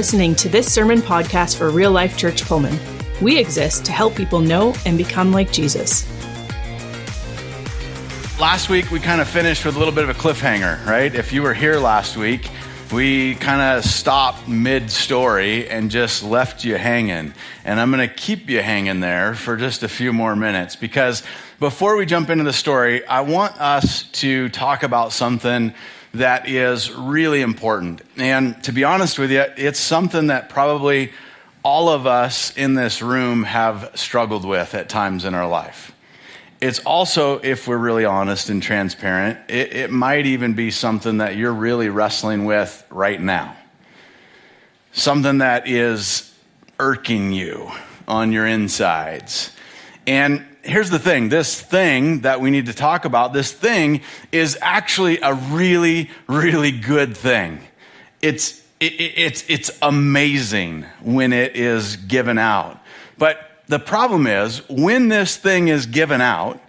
listening to this sermon podcast for Real Life Church Pullman. We exist to help people know and become like Jesus. Last week, we kind of finished with a little bit of a cliffhanger, right? If you were here last week, we kind of stopped mid story and just left you hanging. And I'm going to keep you hanging there for just a few more minutes because before we jump into the story, I want us to talk about something that is really important. And to be honest with you, it's something that probably all of us in this room have struggled with at times in our life. It's also, if we're really honest and transparent, it, it might even be something that you're really wrestling with right now. Something that is irking you on your insides. And here's the thing this thing that we need to talk about, this thing is actually a really, really good thing. It's, it, it's, it's amazing when it is given out. But the problem is, when this thing is given out,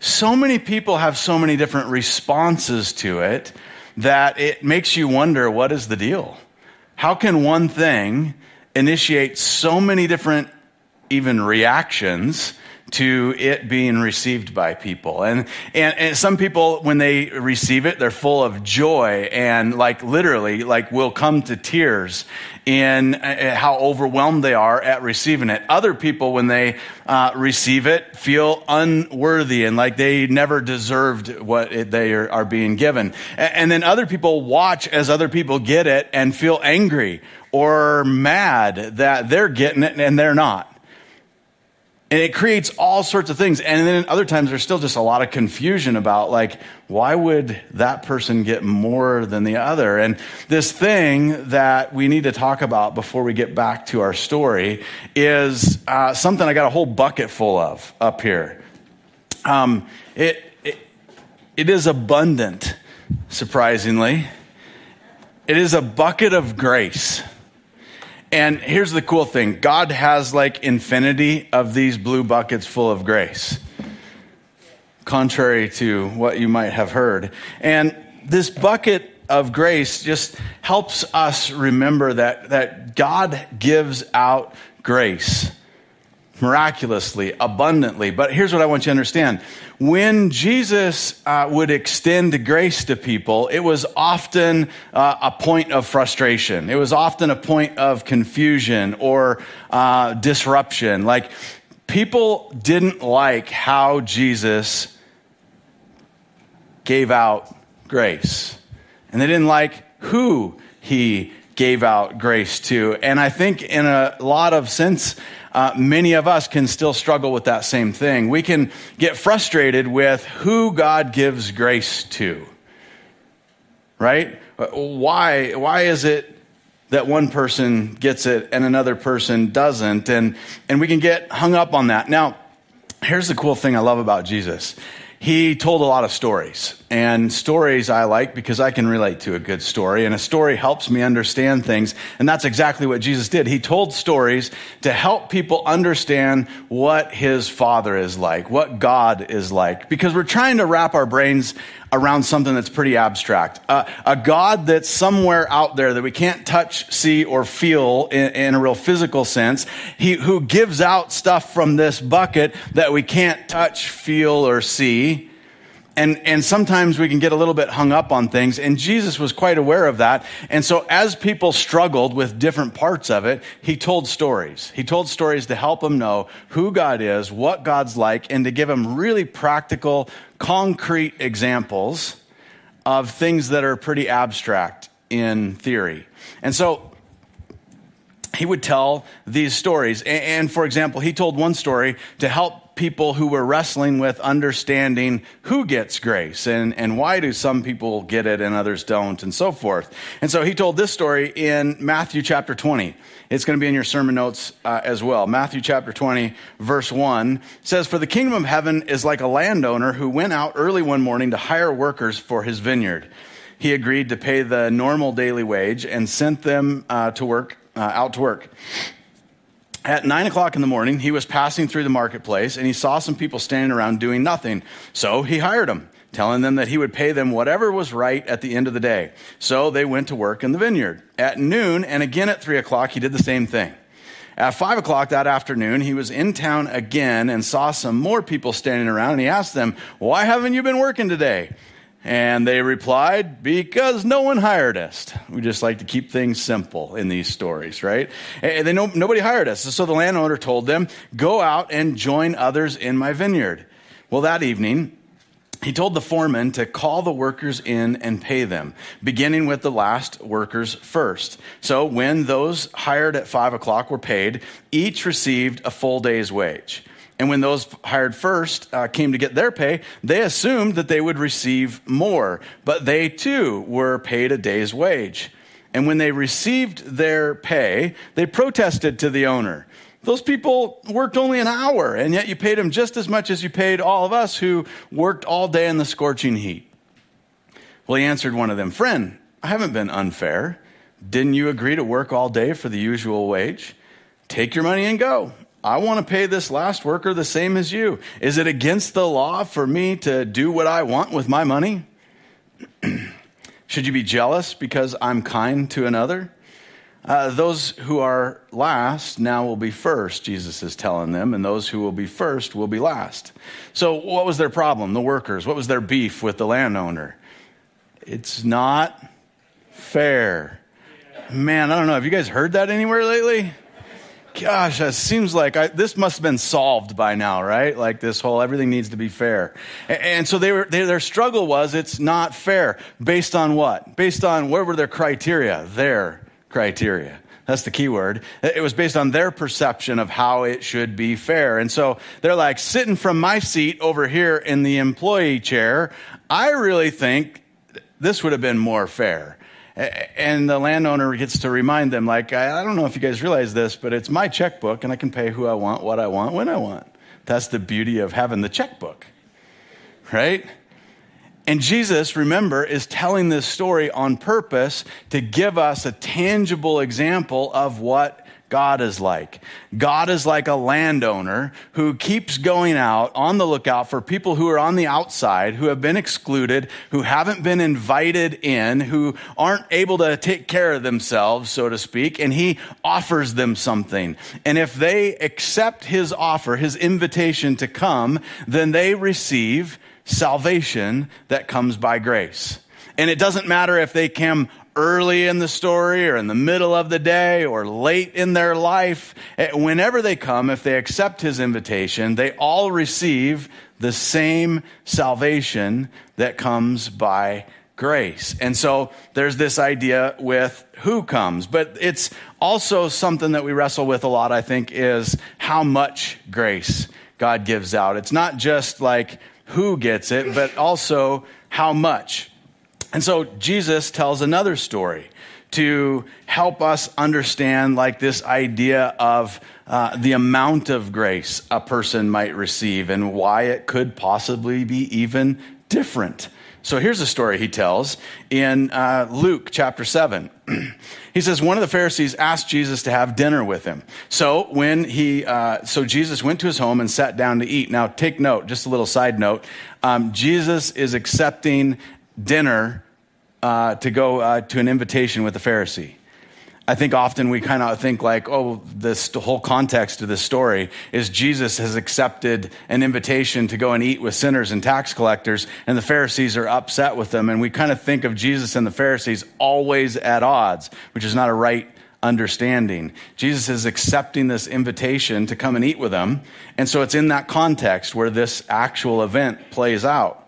so many people have so many different responses to it that it makes you wonder what is the deal? How can one thing initiate so many different even reactions to it being received by people. And, and, and, some people, when they receive it, they're full of joy and like literally, like will come to tears in uh, how overwhelmed they are at receiving it. Other people, when they uh, receive it, feel unworthy and like they never deserved what it, they are, are being given. And, and then other people watch as other people get it and feel angry or mad that they're getting it and they're not. And it creates all sorts of things. And then other times there's still just a lot of confusion about like, why would that person get more than the other? And this thing that we need to talk about before we get back to our story is uh, something I got a whole bucket full of up here. Um, it, it, it is abundant, surprisingly. It is a bucket of grace. And here's the cool thing God has like infinity of these blue buckets full of grace, contrary to what you might have heard. And this bucket of grace just helps us remember that, that God gives out grace miraculously, abundantly. But here's what I want you to understand. When Jesus uh, would extend grace to people, it was often uh, a point of frustration. It was often a point of confusion or uh, disruption. Like, people didn't like how Jesus gave out grace. And they didn't like who he gave out grace to. And I think in a lot of sense, uh, many of us can still struggle with that same thing. We can get frustrated with who God gives grace to. Right? Why, why is it that one person gets it and another person doesn't? And, and we can get hung up on that. Now, here's the cool thing I love about Jesus he told a lot of stories. And stories I like because I can relate to a good story. And a story helps me understand things. And that's exactly what Jesus did. He told stories to help people understand what his father is like, what God is like. Because we're trying to wrap our brains around something that's pretty abstract. Uh, a God that's somewhere out there that we can't touch, see, or feel in, in, a real physical sense. He who gives out stuff from this bucket that we can't touch, feel, or see. And, and sometimes we can get a little bit hung up on things, and Jesus was quite aware of that. And so, as people struggled with different parts of it, he told stories. He told stories to help them know who God is, what God's like, and to give them really practical, concrete examples of things that are pretty abstract in theory. And so, he would tell these stories. And, for example, he told one story to help people who were wrestling with understanding who gets grace and, and why do some people get it and others don't and so forth. And so he told this story in Matthew chapter 20. It's going to be in your sermon notes uh, as well. Matthew chapter 20, verse 1 says, For the kingdom of heaven is like a landowner who went out early one morning to hire workers for his vineyard. He agreed to pay the normal daily wage and sent them uh, to work, uh, out to work. At nine o'clock in the morning, he was passing through the marketplace and he saw some people standing around doing nothing. So he hired them telling them that he would pay them whatever was right at the end of the day. So they went to work in the vineyard. At noon and again at three o'clock, he did the same thing. At five o'clock that afternoon, he was in town again and saw some more people standing around, and he asked them, Why haven't you been working today? And they replied, Because no one hired us. We just like to keep things simple in these stories, right? And they nobody hired us. So the landowner told them, Go out and join others in my vineyard. Well, that evening, he told the foreman to call the workers in and pay them, beginning with the last workers first. So when those hired at five o'clock were paid, each received a full day's wage. And when those hired first uh, came to get their pay, they assumed that they would receive more, but they too were paid a day's wage. And when they received their pay, they protested to the owner. Those people worked only an hour, and yet you paid them just as much as you paid all of us who worked all day in the scorching heat. Well, he answered one of them, Friend, I haven't been unfair. Didn't you agree to work all day for the usual wage? Take your money and go. I want to pay this last worker the same as you. Is it against the law for me to do what I want with my money? Should you be jealous because I'm kind to another? Uh, those who are last now will be first, Jesus is telling them, and those who will be first will be last. So, what was their problem? The workers. What was their beef with the landowner? It's not fair. Man, I don't know. Have you guys heard that anywhere lately? Gosh, it seems like I, this must have been solved by now, right? Like this whole everything needs to be fair. And, so they were, they, their struggle was it's not fair. Based on what? Based on what were their criteria? Their criteria. That's the key word. It was based on their perception of how it should be fair. And so they're like, sitting from my seat over here in the employee chair, I really think this would have been more fair. And the landowner gets to remind them, like, I don't know if you guys realize this, but it's my checkbook and I can pay who I want, what I want, when I want. That's the beauty of having the checkbook, right? And Jesus, remember, is telling this story on purpose to give us a tangible example of what God is like. God is like a landowner who keeps going out on the lookout for people who are on the outside, who have been excluded, who haven't been invited in, who aren't able to take care of themselves, so to speak, and he offers them something. And if they accept his offer, his invitation to come, then they receive salvation that comes by grace. And it doesn't matter if they come early in the story or in the middle of the day or late in their life. Eh, whenever they come, if they accept his invitation, they all receive the same salvation that comes by grace. And so there's this idea with who comes, but it's also something that we wrestle with a lot, I think, is how much grace God gives out. It's not just like who gets it, but also how much. And so Jesus tells another story to help us understand like this idea of uh, the amount of grace a person might receive and why it could possibly be even different. So here's a story he tells in uh, Luke chapter 7. he says one of the Pharisees asked Jesus to have dinner with him. So when he, uh, so Jesus went to his home and sat down to eat. Now take note, just a little side note. Um, Jesus is accepting dinner uh, to go uh, to an invitation with the Pharisee. I think often we kind of think like, oh, this whole context of this story is Jesus has accepted an invitation to go and eat with sinners and tax collectors, and the Pharisees are upset with them. And we kind of think of Jesus and the Pharisees always at odds, which is not a right understanding. Jesus is accepting this invitation to come and eat with them. And so it's in that context where this actual event plays out.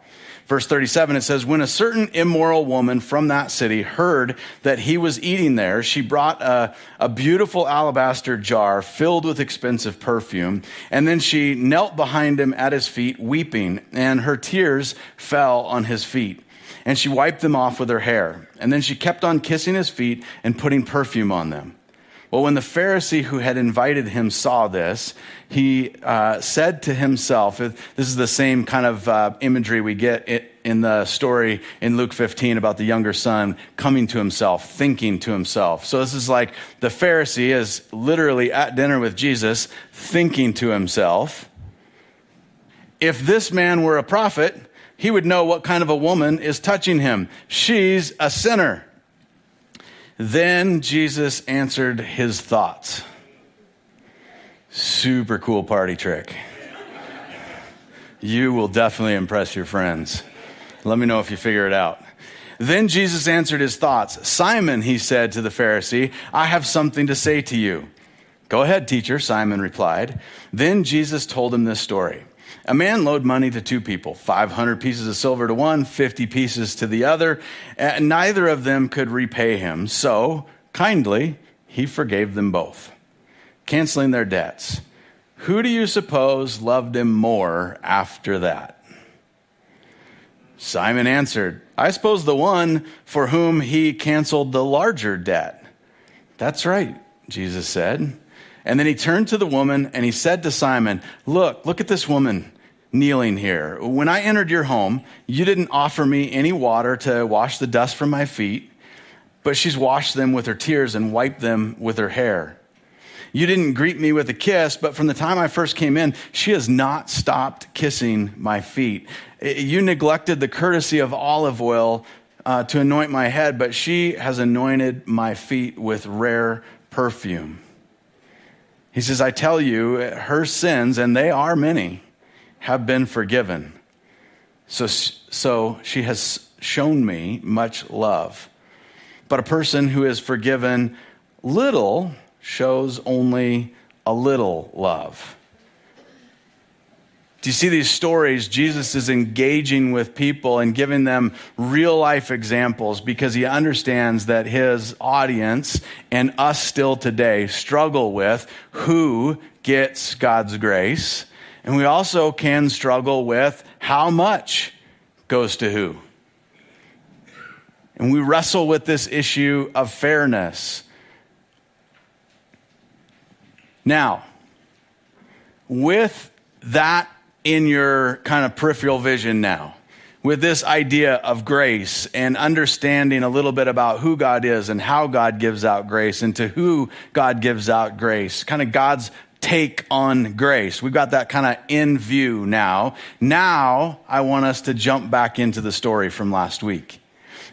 Verse 37, it says, When a certain immoral woman from that city heard that he was eating there, she brought a, a beautiful alabaster jar filled with expensive perfume. And then she knelt behind him at his feet, weeping, and her tears fell on his feet. And she wiped them off with her hair. And then she kept on kissing his feet and putting perfume on them. Well, when the Pharisee who had invited him saw this, he uh, said to himself, This is the same kind of uh, imagery we get in the story in Luke 15 about the younger son coming to himself, thinking to himself. So this is like the Pharisee is literally at dinner with Jesus, thinking to himself, If this man were a prophet, he would know what kind of a woman is touching him. She's a sinner. Then Jesus answered his thoughts. Super cool party trick. You will definitely impress your friends. Let me know if you figure it out. Then Jesus answered his thoughts. Simon, he said to the Pharisee, I have something to say to you. Go ahead, teacher, Simon replied. Then Jesus told him this story. A man loaned money to two people, 500 pieces of silver to one, 50 pieces to the other, and neither of them could repay him. So, kindly, he forgave them both, canceling their debts. Who do you suppose loved him more after that? Simon answered, I suppose the one for whom he canceled the larger debt. That's right, Jesus said. And then he turned to the woman and he said to Simon, Look, look at this woman kneeling here. When I entered your home, you didn't offer me any water to wash the dust from my feet, but she's washed them with her tears and wiped them with her hair. You didn't greet me with a kiss, but from the time I first came in, she has not stopped kissing my feet. You neglected the courtesy of olive oil uh, to anoint my head, but she has anointed my feet with rare perfume. He says, I tell you, her sins, and they are many, have been forgiven. So, so she has shown me much love. But a person who is forgiven little shows only a little love. Do you see these stories? Jesus is engaging with people and giving them real life examples because he understands that his audience and us still today struggle with who gets God's grace. And we also can struggle with how much goes to who. And we wrestle with this issue of fairness. Now, with that in your kind of peripheral vision now with this idea of grace and understanding a little bit about who God is and how God gives out grace and to who God gives out grace, kind of God's take on grace. We've got that kind of in view now. Now, I want us to jump back into the story from last week.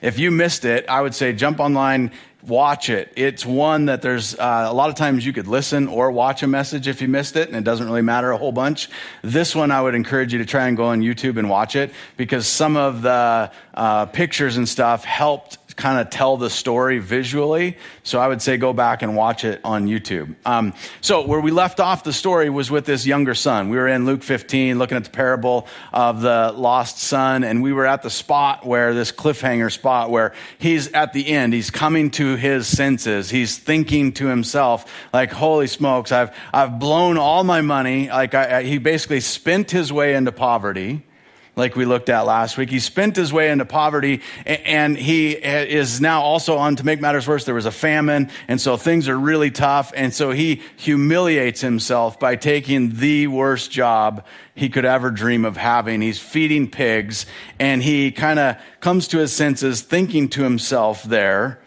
If you missed it, I would say jump online, watch it. It's one that there's uh, a lot of times you could listen or watch a message if you missed it, and it doesn't really matter a whole bunch. This one, I would encourage you to try and go on YouTube and watch it because some of the uh, pictures and stuff helped kind of tell the story visually. So I would say go back and watch it on YouTube. Um, so where we left off the story was with this younger son. We were in Luke 15 looking at the parable of the lost son, and we were at the spot where this cliffhanger spot where he's at the end. He's coming to his senses. He's thinking to himself, like, holy smokes, I've, I've blown all my money. Like I, I, he basically spent his way into poverty like we looked at last week. He spent his way into poverty and he eh, is now also on to make matters worse. There was a famine. And so things are really tough. And so he humiliates himself by taking the worst job he could ever dream of having. He's feeding pigs and he kind of comes to his senses thinking to himself there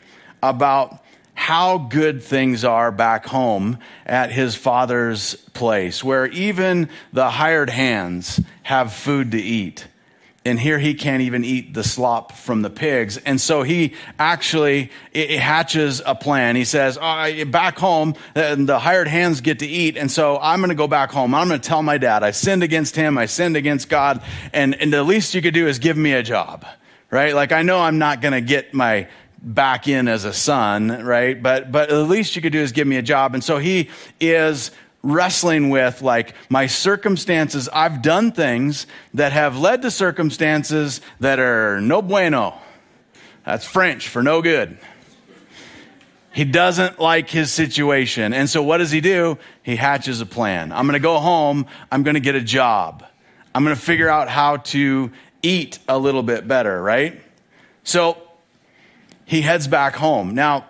about how good things are back home at his father's place, where even the hired hands have food to eat. And here he can't even eat the slop from the pigs. And so he actually hatches a plan. He says, oh, back home, the hired hands get to eat. And so I'm going to go back home. I'm going to tell my dad, I sinned against him. I sinned against God. And, and the least you could do is give me a job, right? Like I know I'm not going to get my back in as a son, right? But, but the least you could do is give me a job. And so he is wrestling with like my circumstances. I've done things that have led to circumstances that are no bueno. That's French for no good. He doesn't like his situation. And so what does he do? He hatches a plan. I'm going to go home. I'm going to get a job. I'm going to figure out how to eat a little bit better, right? So he heads back home. Now,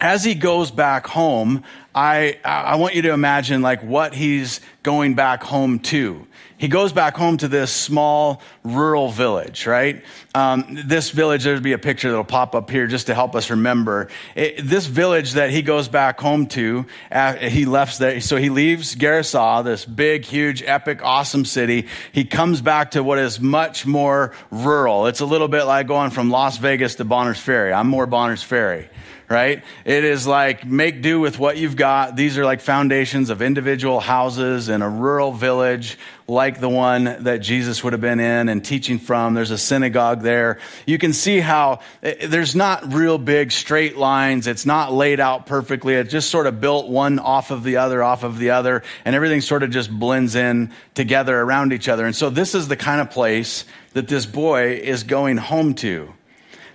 as he goes back home, I, I want you to imagine like what he's going back home to. He goes back home to this small rural village, right? Um, this village, there'll be a picture that'll pop up here just to help us remember. It, this village that he goes back home to, uh, he left there. So he leaves Gerasa, this big, huge, epic, awesome city. He comes back to what is much more rural. It's a little bit like going from Las Vegas to Bonners Ferry. I'm more Bonners Ferry right? It is like make do with what you've got. These are like foundations of individual houses in a rural village like the one that Jesus would have been in and teaching from. There's a synagogue there. You can see how eh, there's not real big straight lines. It's not laid out perfectly. It's just sort of built one off of the other, off of the other, and everything sort of just blends in together around each other. And so this is the kind of place that this boy is going home to.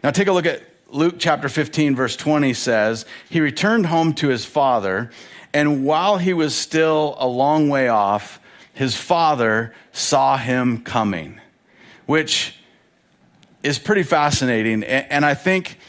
Now take a look at Luke chapter 15, verse 20 says, He returned home to his father, and while he was still a long way off, his father saw him coming, which is pretty fascinating. And I think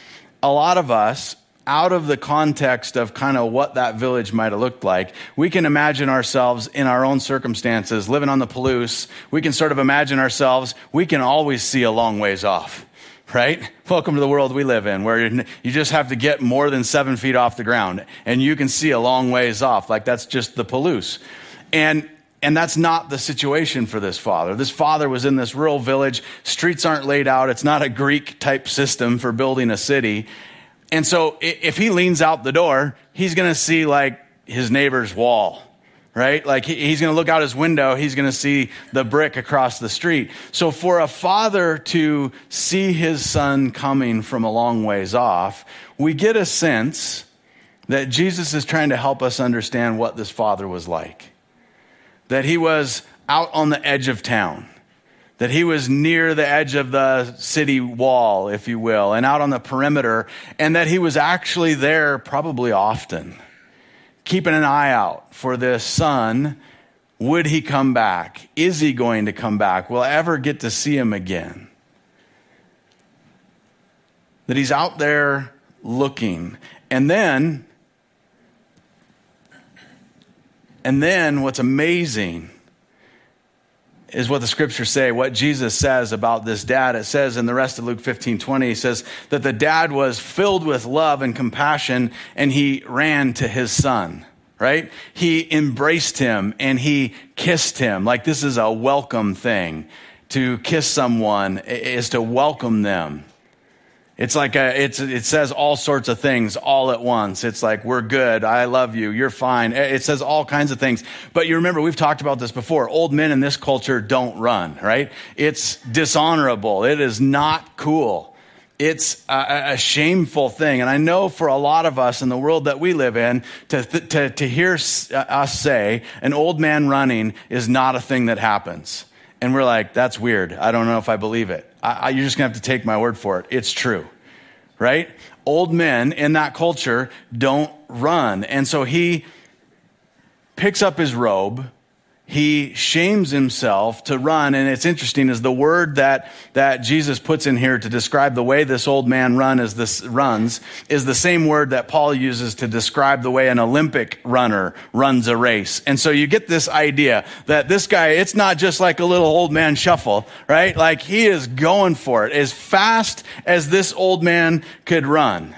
a lot of us, out of the context of kind of what that village might have looked like, we can imagine ourselves in our own circumstances, living on the Palouse. We can sort of imagine ourselves, we can always see a long ways off right? Welcome to the world we live in, where you just have to get more than seven feet off the ground, and you can see a long ways off. Like that's just the Palouse. And and that's not the situation for this father. This father was in this rural village. Streets aren't laid out. It's not a Greek type system for building a city. And so if he leans out the door, he's going to see like his neighbor's wall right? Like he's going to look out his window, he's going to see the brick across the street. So for a father to see his son coming from a long ways off, we get a sense that Jesus is trying to help us understand what this father was like. That he was out on the edge of town. That he was near the edge of the city wall, if you will, and out on the perimeter, and that he was actually there probably often keeping an eye out for this son. Would he come back? Is he going to come back? Will I ever get to see him again? That he's out there looking. And then, and then what's amazing is what the scriptures say, what Jesus says about this dad. It says in the rest of Luke 15 20, he says that the dad was filled with love and compassion and he ran to his son, right? He embraced him and he kissed him. Like this is a welcome thing. To kiss someone is to welcome them. It's like a, it's, it says all sorts of things all at once. It's like, we're good. I love you. You're fine. It says all kinds of things. But you remember, we've talked about this before. Old men in this culture don't run, right? It's dishonorable. It is not cool. It's a, a shameful thing. And I know for a lot of us in the world that we live in, to, to, to hear uh, us say an old man running is not a thing that happens. And we're like, that's weird. I don't know if I believe it. I, I, you're just going to have to take my word for it. It's true, right? Old men in that culture don't run. And so he picks up his robe he shames himself to run. And it's interesting is the word that, that Jesus puts in here to describe the way this old man run is this runs is the same word that Paul uses to describe the way an Olympic runner runs a race. And so you get this idea that this guy, it's not just like a little old man shuffle, right? Like he is going for it as fast as this old man could run.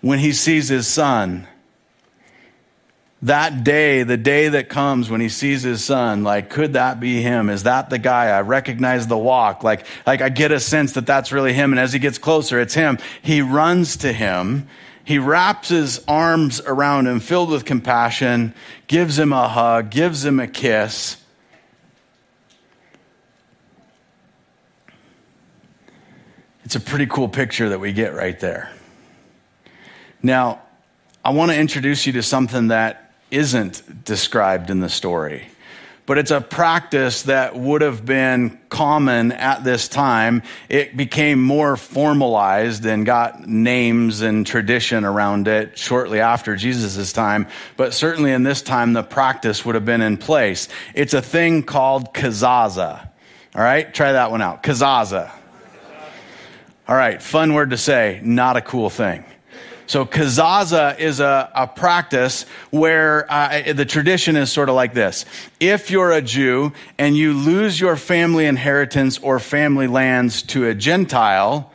When he sees his son, that day, the day that comes when he sees his son, like, could that be him? Is that the guy? I recognize the walk. Like, like I get a sense that that's really him. And as he gets closer, it's him. He runs to him. He wraps his arms around him, filled with compassion, gives him a hug, gives him a kiss. It's a pretty cool picture that we get right there. Now, I want to introduce you to something that isn't described in the story. But it's a practice that would have been common at this time. It became more formalized and got names and tradition around it shortly after Jesus' time. But certainly in this time, the practice would have been in place. It's a thing called kazaza. All right, try that one out. Kazaza. All right, fun word to say, not a cool thing So kazaza is a, a practice where uh, the tradition is sort of like this. If you're a Jew and you lose your family inheritance or family lands to a Gentile,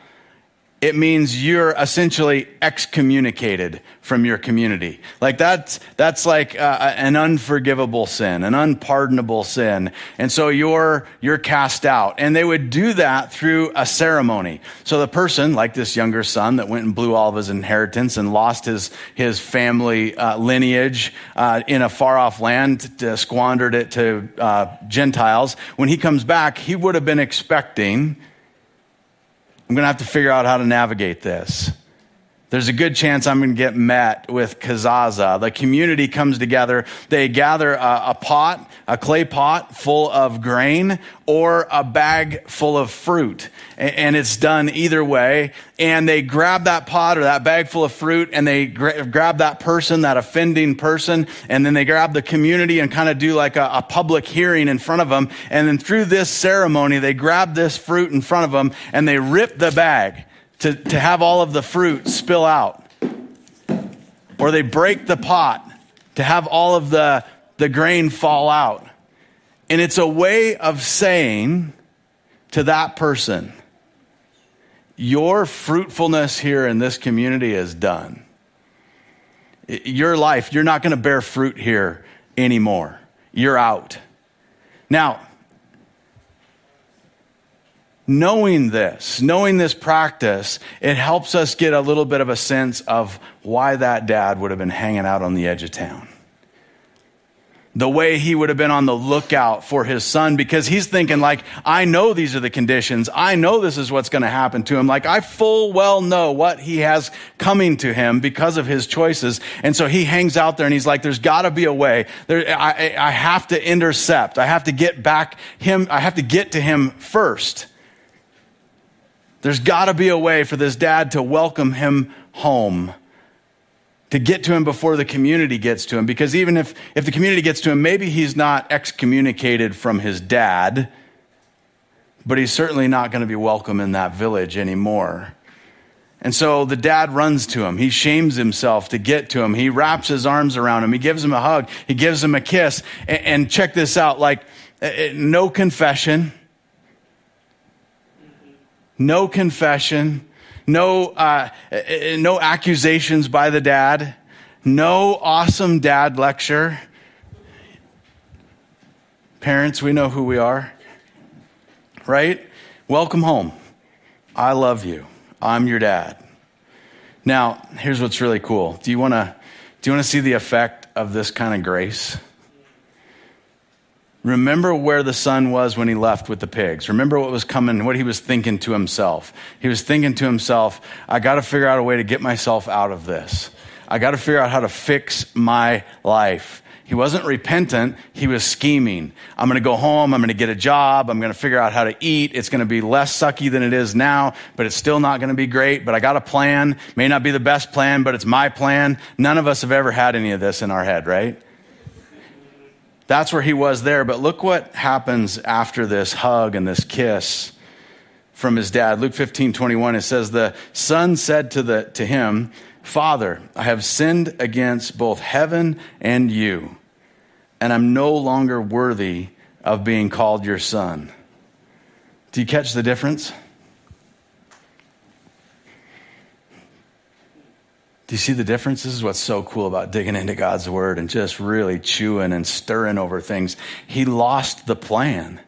it means you're essentially excommunicated from your community. Like that's, that's like uh, an unforgivable sin, an unpardonable sin. And so you're, you're cast out. And they would do that through a ceremony. So the person, like this younger son that went and blew all of his inheritance and lost his, his family uh, lineage uh, in a far off land, squandered it to uh, Gentiles, when he comes back, he would have been expecting I'm going to have to figure out how to navigate this. There's a good chance I'm going to get met with kazaza. The community comes together. They gather a, a, pot, a clay pot full of grain, or a bag full of fruit. And, and it's done either way. And they grab that pot or that bag full of fruit and they gra- grab that person, that offending person, and then they grab the community and kind of do like a, a public hearing in front of them. And then through this ceremony, they grab this fruit in front of them and they rip the bag to, to have all of the fruit spill out. Or they break the pot to have all of the, the grain fall out. And it's a way of saying to that person, your fruitfulness here in this community is done. Your life, you're not going to bear fruit here anymore. You're out. Now, knowing this, knowing this practice, it helps us get a little bit of a sense of why that dad would have been hanging out on the edge of town. The way he would have been on the lookout for his son because he's thinking like, I know these are the conditions. I know this is what's going to happen to him. Like I full well know what he has coming to him because of his choices. And so he hangs out there and he's like, there's gotta be a way. There, I, I have to intercept. I have to get back him. I have to get to him first. There's got to be a way for this dad to welcome him home, to get to him before the community gets to him. Because even if, if the community gets to him, maybe he's not excommunicated from his dad, but he's certainly not going to be welcome in that village anymore. And so the dad runs to him. He shames himself to get to him. He wraps his arms around him. He gives him a hug. He gives him a kiss. And, and check this out like, no confession no confession, no, uh, no accusations by the dad, no awesome dad lecture. Parents, we know who we are, right? Welcome home. I love you. I'm your dad. Now, here's what's really cool. Do you want to do you want to see the effect of this kind of grace? Remember where the son was when he left with the pigs. Remember what was coming, what he was thinking to himself. He was thinking to himself, I got to figure out a way to get myself out of this. I got to figure out how to fix my life. He wasn't repentant, he was scheming. I'm going to go home, I'm going to get a job, I'm going to figure out how to eat. It's going to be less sucky than it is now, but it's still not going to be great. But I got a plan. May not be the best plan, but it's my plan. None of us have ever had any of this in our head, right? That's where he was there. But look what happens after this hug and this kiss from his dad. Luke 15, 21, it says, The son said to, the, to him, Father, I have sinned against both heaven and you, and I'm no longer worthy of being called your son. Do you catch the difference? Do you see the difference? This is what's so cool about digging into God's word and just really chewing and stirring over things. He lost the plan.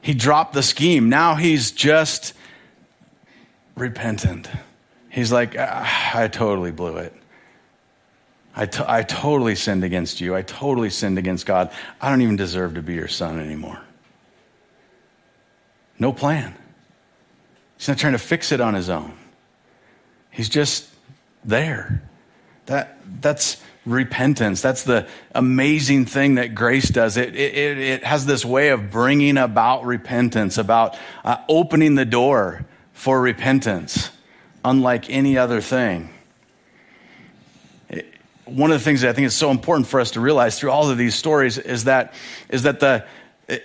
He dropped the scheme. Now he's just repentant. He's like, ah, I totally blew it. I, t- I totally sinned against you. I totally sinned against God. I don't even deserve to be your son anymore. No plan. He's not trying to fix it on his own. He's just there. That, that's repentance. That's the amazing thing that grace does. It, it, it has this way of bringing about repentance, about uh, opening the door for repentance, unlike any other thing. one of the things that I think is so important for us to realize through all of these stories is that, is that the,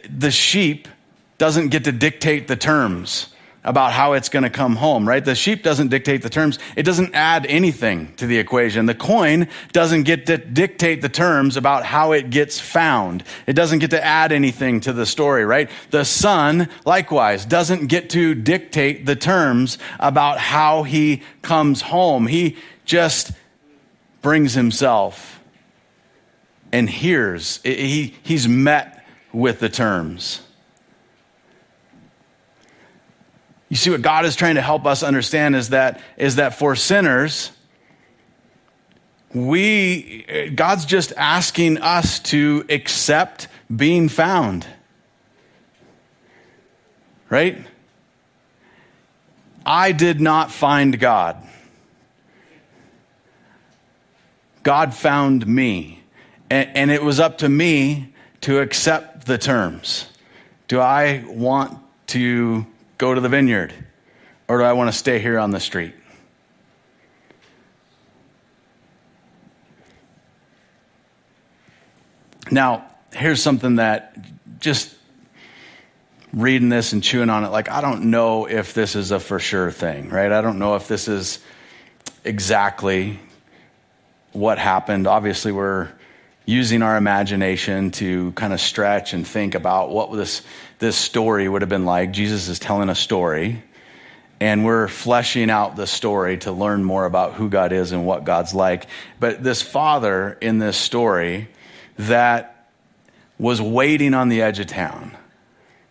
the sheep doesn't get to dictate the terms about how it's going to come home, right? The sheep doesn't dictate the terms. It doesn't add anything to the equation. The coin doesn't get to dictate the terms about how it gets found. It doesn't get to add anything to the story, right? The son, likewise, doesn't get to dictate the terms about how he comes home. He just brings himself and hears. He, he's met with the terms. You see, what God is trying to help us understand is that, is that for sinners, we, God's just asking us to accept being found. Right? I did not find God. God found me. And, and it was up to me to accept the terms. Do I want to go to the vineyard? Or do I want to stay here on the street? Now, here's something that just reading this and chewing on it, like, I don't know if this is a for sure thing, right? I don't know if this is exactly what happened. Obviously, we're using our imagination to kind of stretch and think about what this, this story would have been like. Jesus is telling a story, and we're fleshing out the story to learn more about who God is and what God's like. But this father in this story that was waiting on the edge of town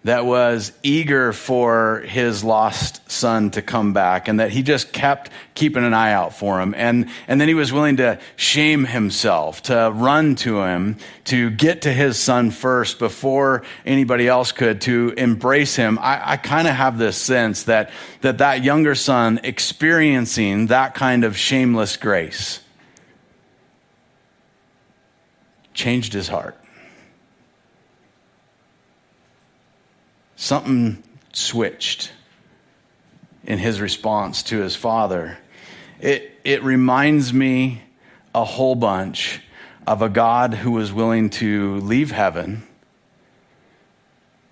that was eager for his lost son to come back and that he just kept keeping an eye out for him. And, and then he was willing to shame himself, to run to him, to get to his son first before anybody else could, to embrace him. I, I kind of have this sense that, that that younger son experiencing that kind of shameless grace changed his heart. Something switched in his response to his father. It, it reminds me a whole bunch of a God who was willing to leave heaven,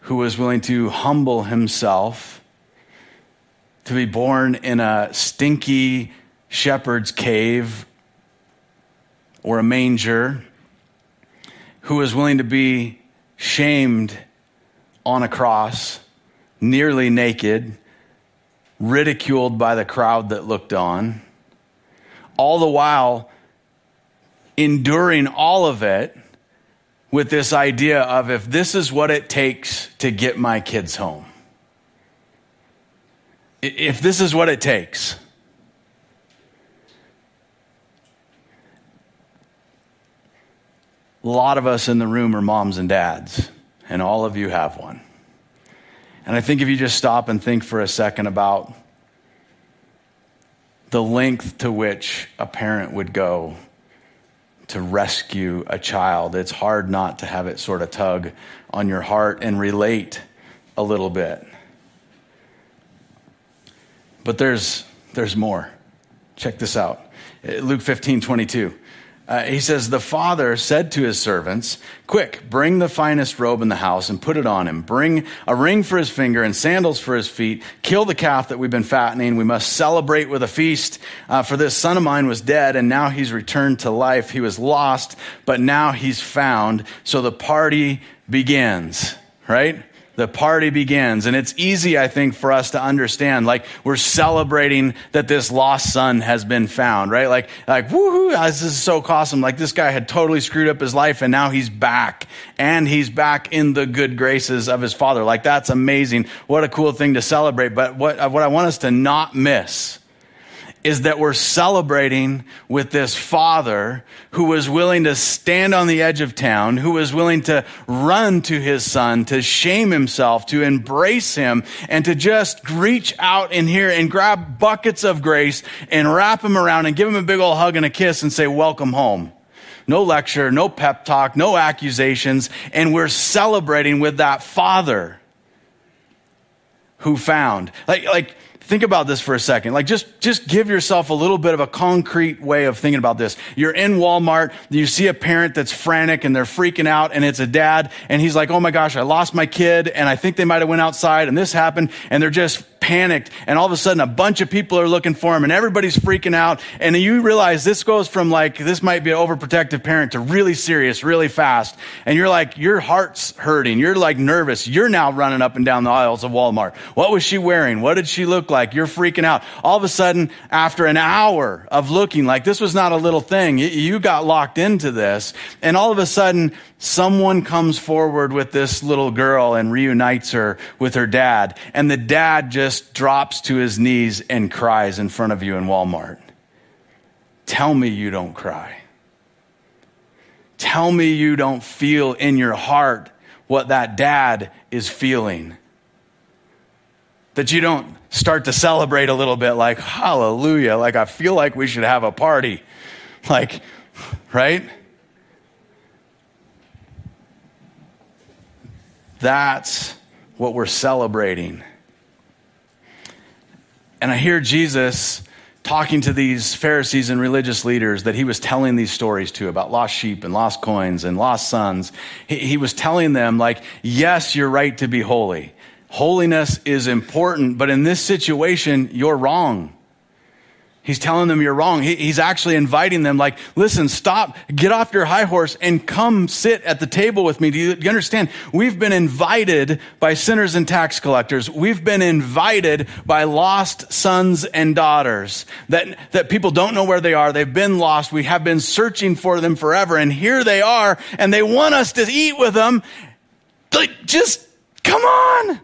who was willing to humble himself, to be born in a stinky shepherd's cave or a manger, who was willing to be shamed on a cross, nearly naked, ridiculed by the crowd that looked on, all the while enduring all of it with this idea of if this is what it takes to get my kids home, if this is what it takes. A lot of us in the room are moms and dads and all of you have one. And I think if you just stop and think for a second about the length to which a parent would go to rescue a child, it's hard not to have it sort of tug on your heart and relate a little bit. But there's, there's more. Check this out Luke 15 22. Uh, he says, The father said to his servants, Quick, bring the finest robe in the house and put it on him. Bring a ring for his finger and sandals for his feet. Kill the calf that we've been fattening. We must celebrate with a feast. Uh, for this son of mine was dead, and now he's returned to life. He was lost, but now he's found. So the party begins, right? The party begins. And it's easy, I think, for us to understand. Like, we're celebrating that this lost son has been found, right? Like, like, woohoo, ah, this is so awesome. Like, this guy had totally screwed up his life and now he's back. And he's back in the good graces of his father. Like, that's amazing. What a cool thing to celebrate. But what, what I want us to not miss is that we're celebrating with this father who was willing to stand on the edge of town, who was willing to run to his son, to shame himself, to embrace him, and to just reach out in here and grab buckets of grace and wrap him around and give him a big old hug and a kiss and say, welcome home. No lecture, no pep talk, no accusations. And we're celebrating with that father who found. Like, like, think about this for a second. Like just, just give yourself a little bit of a concrete way of thinking about this. You're in Walmart, you see a parent that's frantic and they're freaking out and it's a dad and he's like, oh my gosh, I lost my kid and I think they might have went outside and this happened and they're just panicked. And all of a sudden, a bunch of people are looking for him and everybody's freaking out. And you realize this goes from like, this might be an overprotective parent to really serious, really fast. And you're like, your heart's hurting. You're like nervous. You're now running up and down the aisles of Walmart. What was she wearing? What did she look like? You're freaking out. All of a sudden, after an hour of looking like this was not a little thing, you got locked into this. And all of a sudden, someone comes forward with this little girl and reunites her with her dad. And the dad just drops to his knees and cries in front of you in Walmart. Tell me you don't cry. Tell me you don't feel in your heart what that dad is feeling. That you don't start to celebrate a little bit like, hallelujah, like I feel like we should have a party. Like, right? That's what we're celebrating. And I hear Jesus talking to these Pharisees and religious leaders that he was telling these stories to about lost sheep and lost coins and lost sons. He, he, was telling them, like, yes, you're right to be holy. Holiness is important, but in this situation, you're wrong. He's telling them you're wrong. He, he's actually inviting them, like, listen, stop, get off your high horse and come sit at the table with me. Do you, do you, understand? We've been invited by sinners and tax collectors. We've been invited by lost sons and daughters that, that people don't know where they are. They've been lost. We have been searching for them forever. And here they are, and they want us to eat with them. Like, just come on.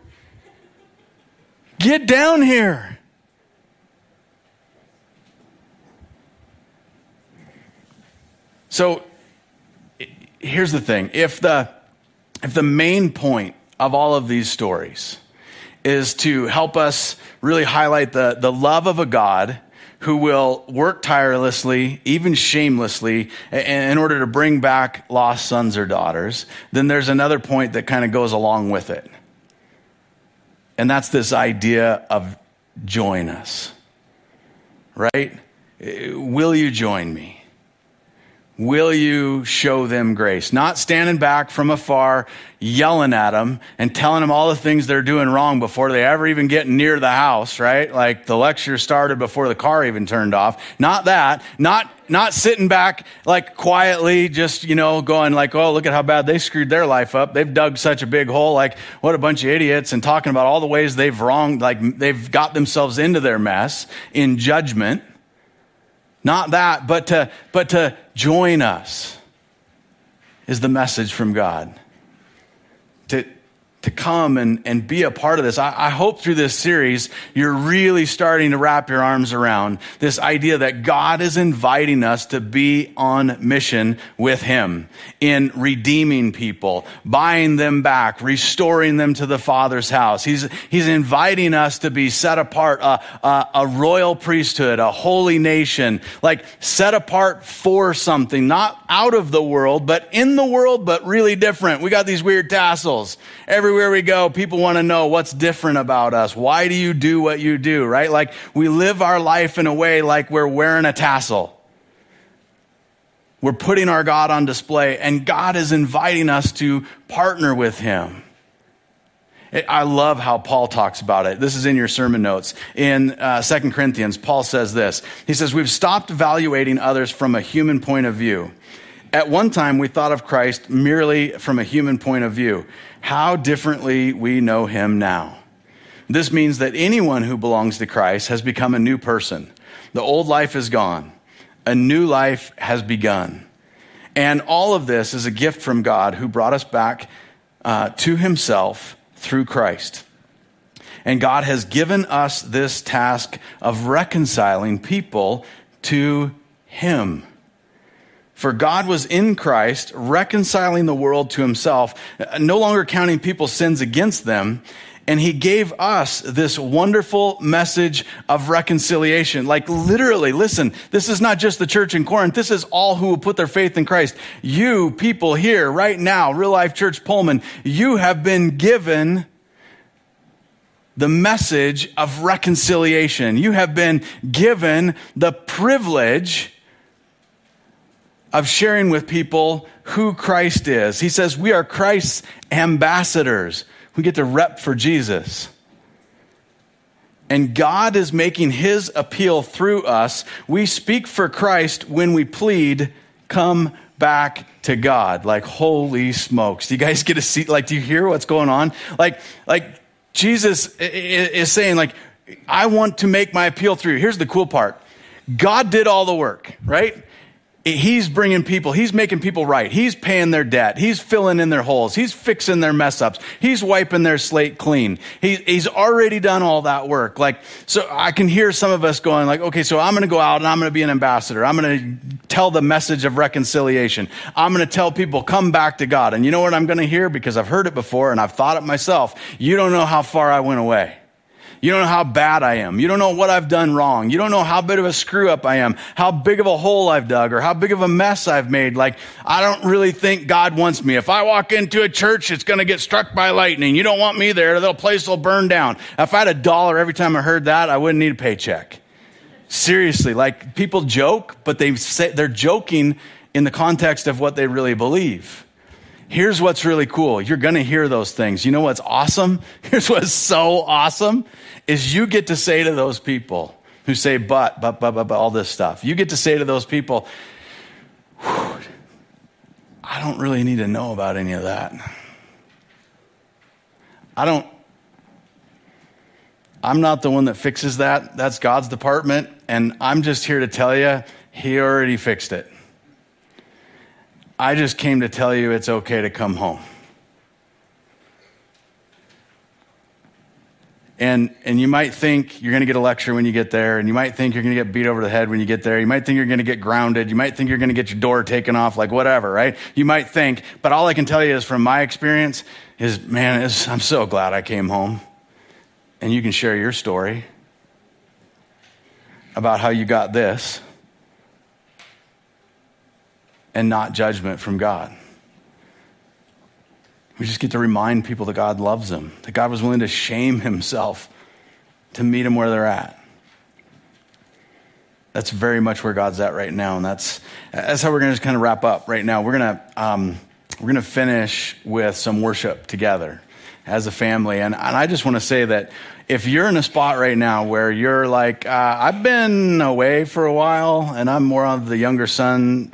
Get down here. So here's the thing if the, if the main point of all of these stories is to help us really highlight the, the love of a God who will work tirelessly, even shamelessly, in order to bring back lost sons or daughters, then there's another point that kind of goes along with it. And that's this idea of join us, right? Will you join me? Will you show them grace? Not standing back from afar, yelling at them and telling them all the things they're doing wrong before they ever even get near the house, right? Like the lecture started before the car even turned off. Not that. Not, not sitting back like quietly, just, you know, going like, oh, look at how bad they screwed their life up. They've dug such a big hole. Like, what a bunch of idiots and talking about all the ways they've wronged, like they've got themselves into their mess in judgment not that, but to, but to join us is the message from God. To, come and, and be a part of this. I, I, hope through this series, you're really starting to wrap your arms around this idea that God is inviting us to be on mission with Him in redeeming people, buying them back, restoring them to the Father's house. He's, he's inviting us to be set apart, a, a, a royal priesthood, a holy nation, like set apart for something, not out of the world, but in the world, but really different. We got these weird tassels. Every everywhere we go, people want to know what's different about us. Why do you do what you do, right? Like we live our life in a way like we're wearing a tassel. We're putting our God on display, and God is inviting us to partner with Him. I love how Paul talks about it. This is in your sermon notes. In uh, 2 Corinthians, Paul says this. He says, We've stopped evaluating others from a human point of view. At one time, we thought of Christ merely from a human point of view. How differently we know him now. This means that anyone who belongs to Christ has become a new person. The old life is gone, a new life has begun. And all of this is a gift from God who brought us back uh, to himself through Christ. And God has given us this task of reconciling people to him. For God was in Christ, reconciling the world to himself, no longer counting people's sins against them. And he gave us this wonderful message of reconciliation. Like literally, listen, this is not just the church in Corinth. This is all who will put their faith in Christ. You people here right now, Real Life Church Pullman, you have been given the message of reconciliation. You have been given the privilege of sharing with people who Christ is. He says we are Christ's ambassadors. We get to rep for Jesus. and God is making his appeal through us. We speak for Christ when we plead, come back to God. Like, holy smokes. Do you guys get a seat? Like, do you hear what's going on? Like, like Jesus is saying, like, I want to make my appeal through. Here's the cool part. God did all the work, right? He's bringing people, he's making people right. He's paying their debt. He's filling in their holes. He's fixing their mess ups. He's wiping their slate clean. He, he's already done all that work. Like, so I can hear some of us going like, okay, so I'm going to go out and I'm going to be an ambassador. I'm going to tell the message of reconciliation. I'm going to tell people, come back to God. And you know what I'm going to hear? Because I've heard it before and I've thought it myself. You don't know how far I went away. You don't know how bad I am. You don't know what I've done wrong. You don't know how big of a screw up I am, how big of a hole I've dug, or how big of a mess I've made. Like, I don't really think God wants me. If I walk into a church, it's going to get struck by lightning. You don't want me there. The place will burn down. If I had a dollar every time I heard that, I wouldn't need a paycheck. Seriously, like people joke, but they say they're joking in the context of what they really believe. Here's what's really cool. You're going to hear those things. You know what's awesome? Here's what's so awesome is you get to say to those people who say, but, but, but, but, but all this stuff, you get to say to those people, I don't really need to know about any of that. I don't, I'm not the one that fixes that. That's God's department. And I'm just here to tell you, He already fixed it. I just came to tell you it's okay to come home. And, and you might think you're going to get a lecture when you get there, and you might think you're going to get beat over the head when you get there. You might think you're going to get grounded. You might think you're going to get your door taken off, like whatever, right? You might think, but all I can tell you is from my experience is, man, is, I'm so glad I came home. And you can share your story about how you got this and not judgment from God. We just get to remind people that God loves them, that God was willing to shame himself to meet them where they're at. That's very much where God's at right now, and that's that's how we're going to just kind of wrap up right now. We're gonna um, we're gonna finish with some worship together as a family, and, and I just want to say that if you're in a spot right now where you're like, uh, I've been away for a while, and I'm more of the younger son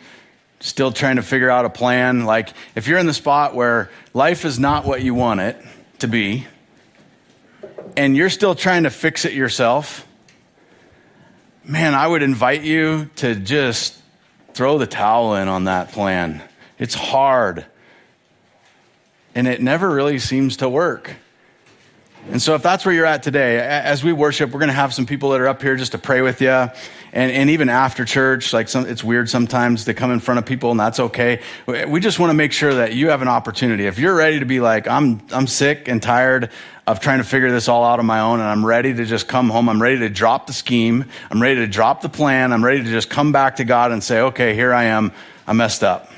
still trying to figure out a plan. Like, if you're in the spot where life is not what you want it to be, and you're still trying to fix it yourself, man, I would invite you to just throw the towel in on that plan. It's hard, and it never really seems to work. And so, if that's where you're at today, as we worship, we're going to have some people that are up here just to pray with you and, and even after church, like some, it's weird sometimes to come in front of people and that's okay. We just want to make sure that you have an opportunity. If you're ready to be like, I'm, I'm sick and tired of trying to figure this all out on my own and I'm ready to just come home. I'm ready to drop the scheme. I'm ready to drop the plan. I'm ready to just come back to God and say, okay, here I am. I messed up.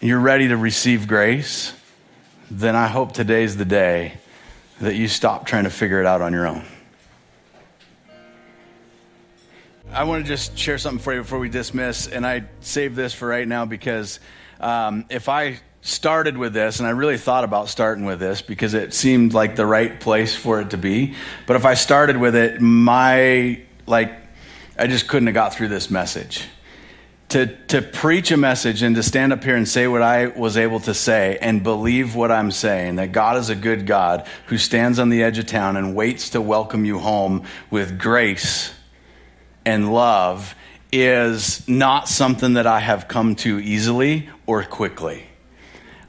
You're ready to receive grace. Then I hope today's the day that you stop trying to figure it out on your own. I want to just share something for you before we dismiss, and I save this for right now because um, if I started with this, and I really thought about starting with this because it seemed like the right place for it to be, but if I started with it, my like I just couldn't have got through this message. To, to preach a message and to stand up here and say what I was able to say and believe what I'm saying, that God is a good God who stands on the edge of town and waits to welcome you home with grace and love is not something that I have come to easily or quickly.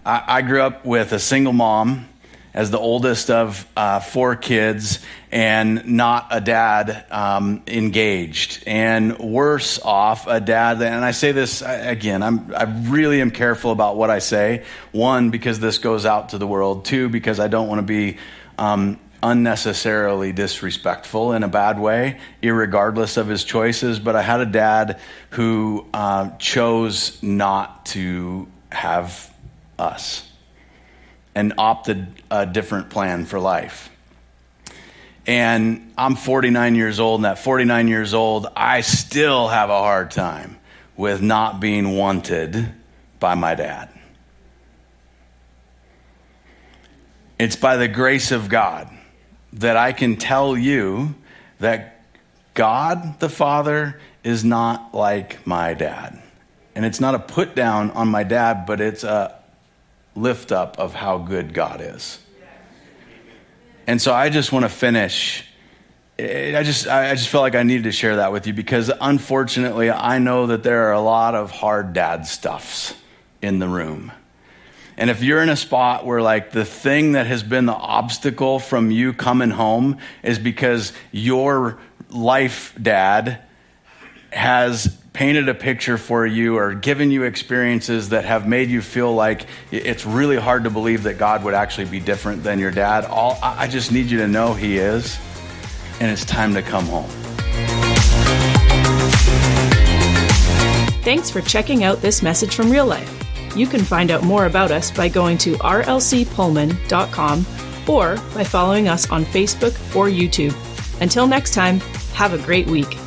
I, I grew up with a single mom as the oldest of uh, four kids and not a dad um, engaged. And worse off a dad and i say this again I'm, i really am careful about what i say. One because this goes out to the world. Two because i don't want to be um, unnecessarily disrespectful in a bad way, regardless of his choices. But I had a dad who uh, chose not to have us and opted a different plan for life. And I'm 49 years old, and at 49 years old, I still have a hard time with not being wanted by my dad. It's by the grace of God that I can tell you that God the Father is not like my dad. And it's not a put down on my dad, but it's a lift up of how good God is. And so I just want to finish. I just, I just felt like I needed to share that with you because unfortunately, I know that there are a lot of hard dad stuffs in the room. And if you're in a spot where, like, the thing that has been the obstacle from you coming home is because your life dad has painted a picture for you or given you experiences that have made you feel like it's really hard to believe that God would actually be different than your dad, all I just need you to know He is, and it's time to come home. Thanks for checking out this message from real life. You can find out more about us by going to rlcpullman.com or by following us on Facebook or YouTube. Until next time, have a great week.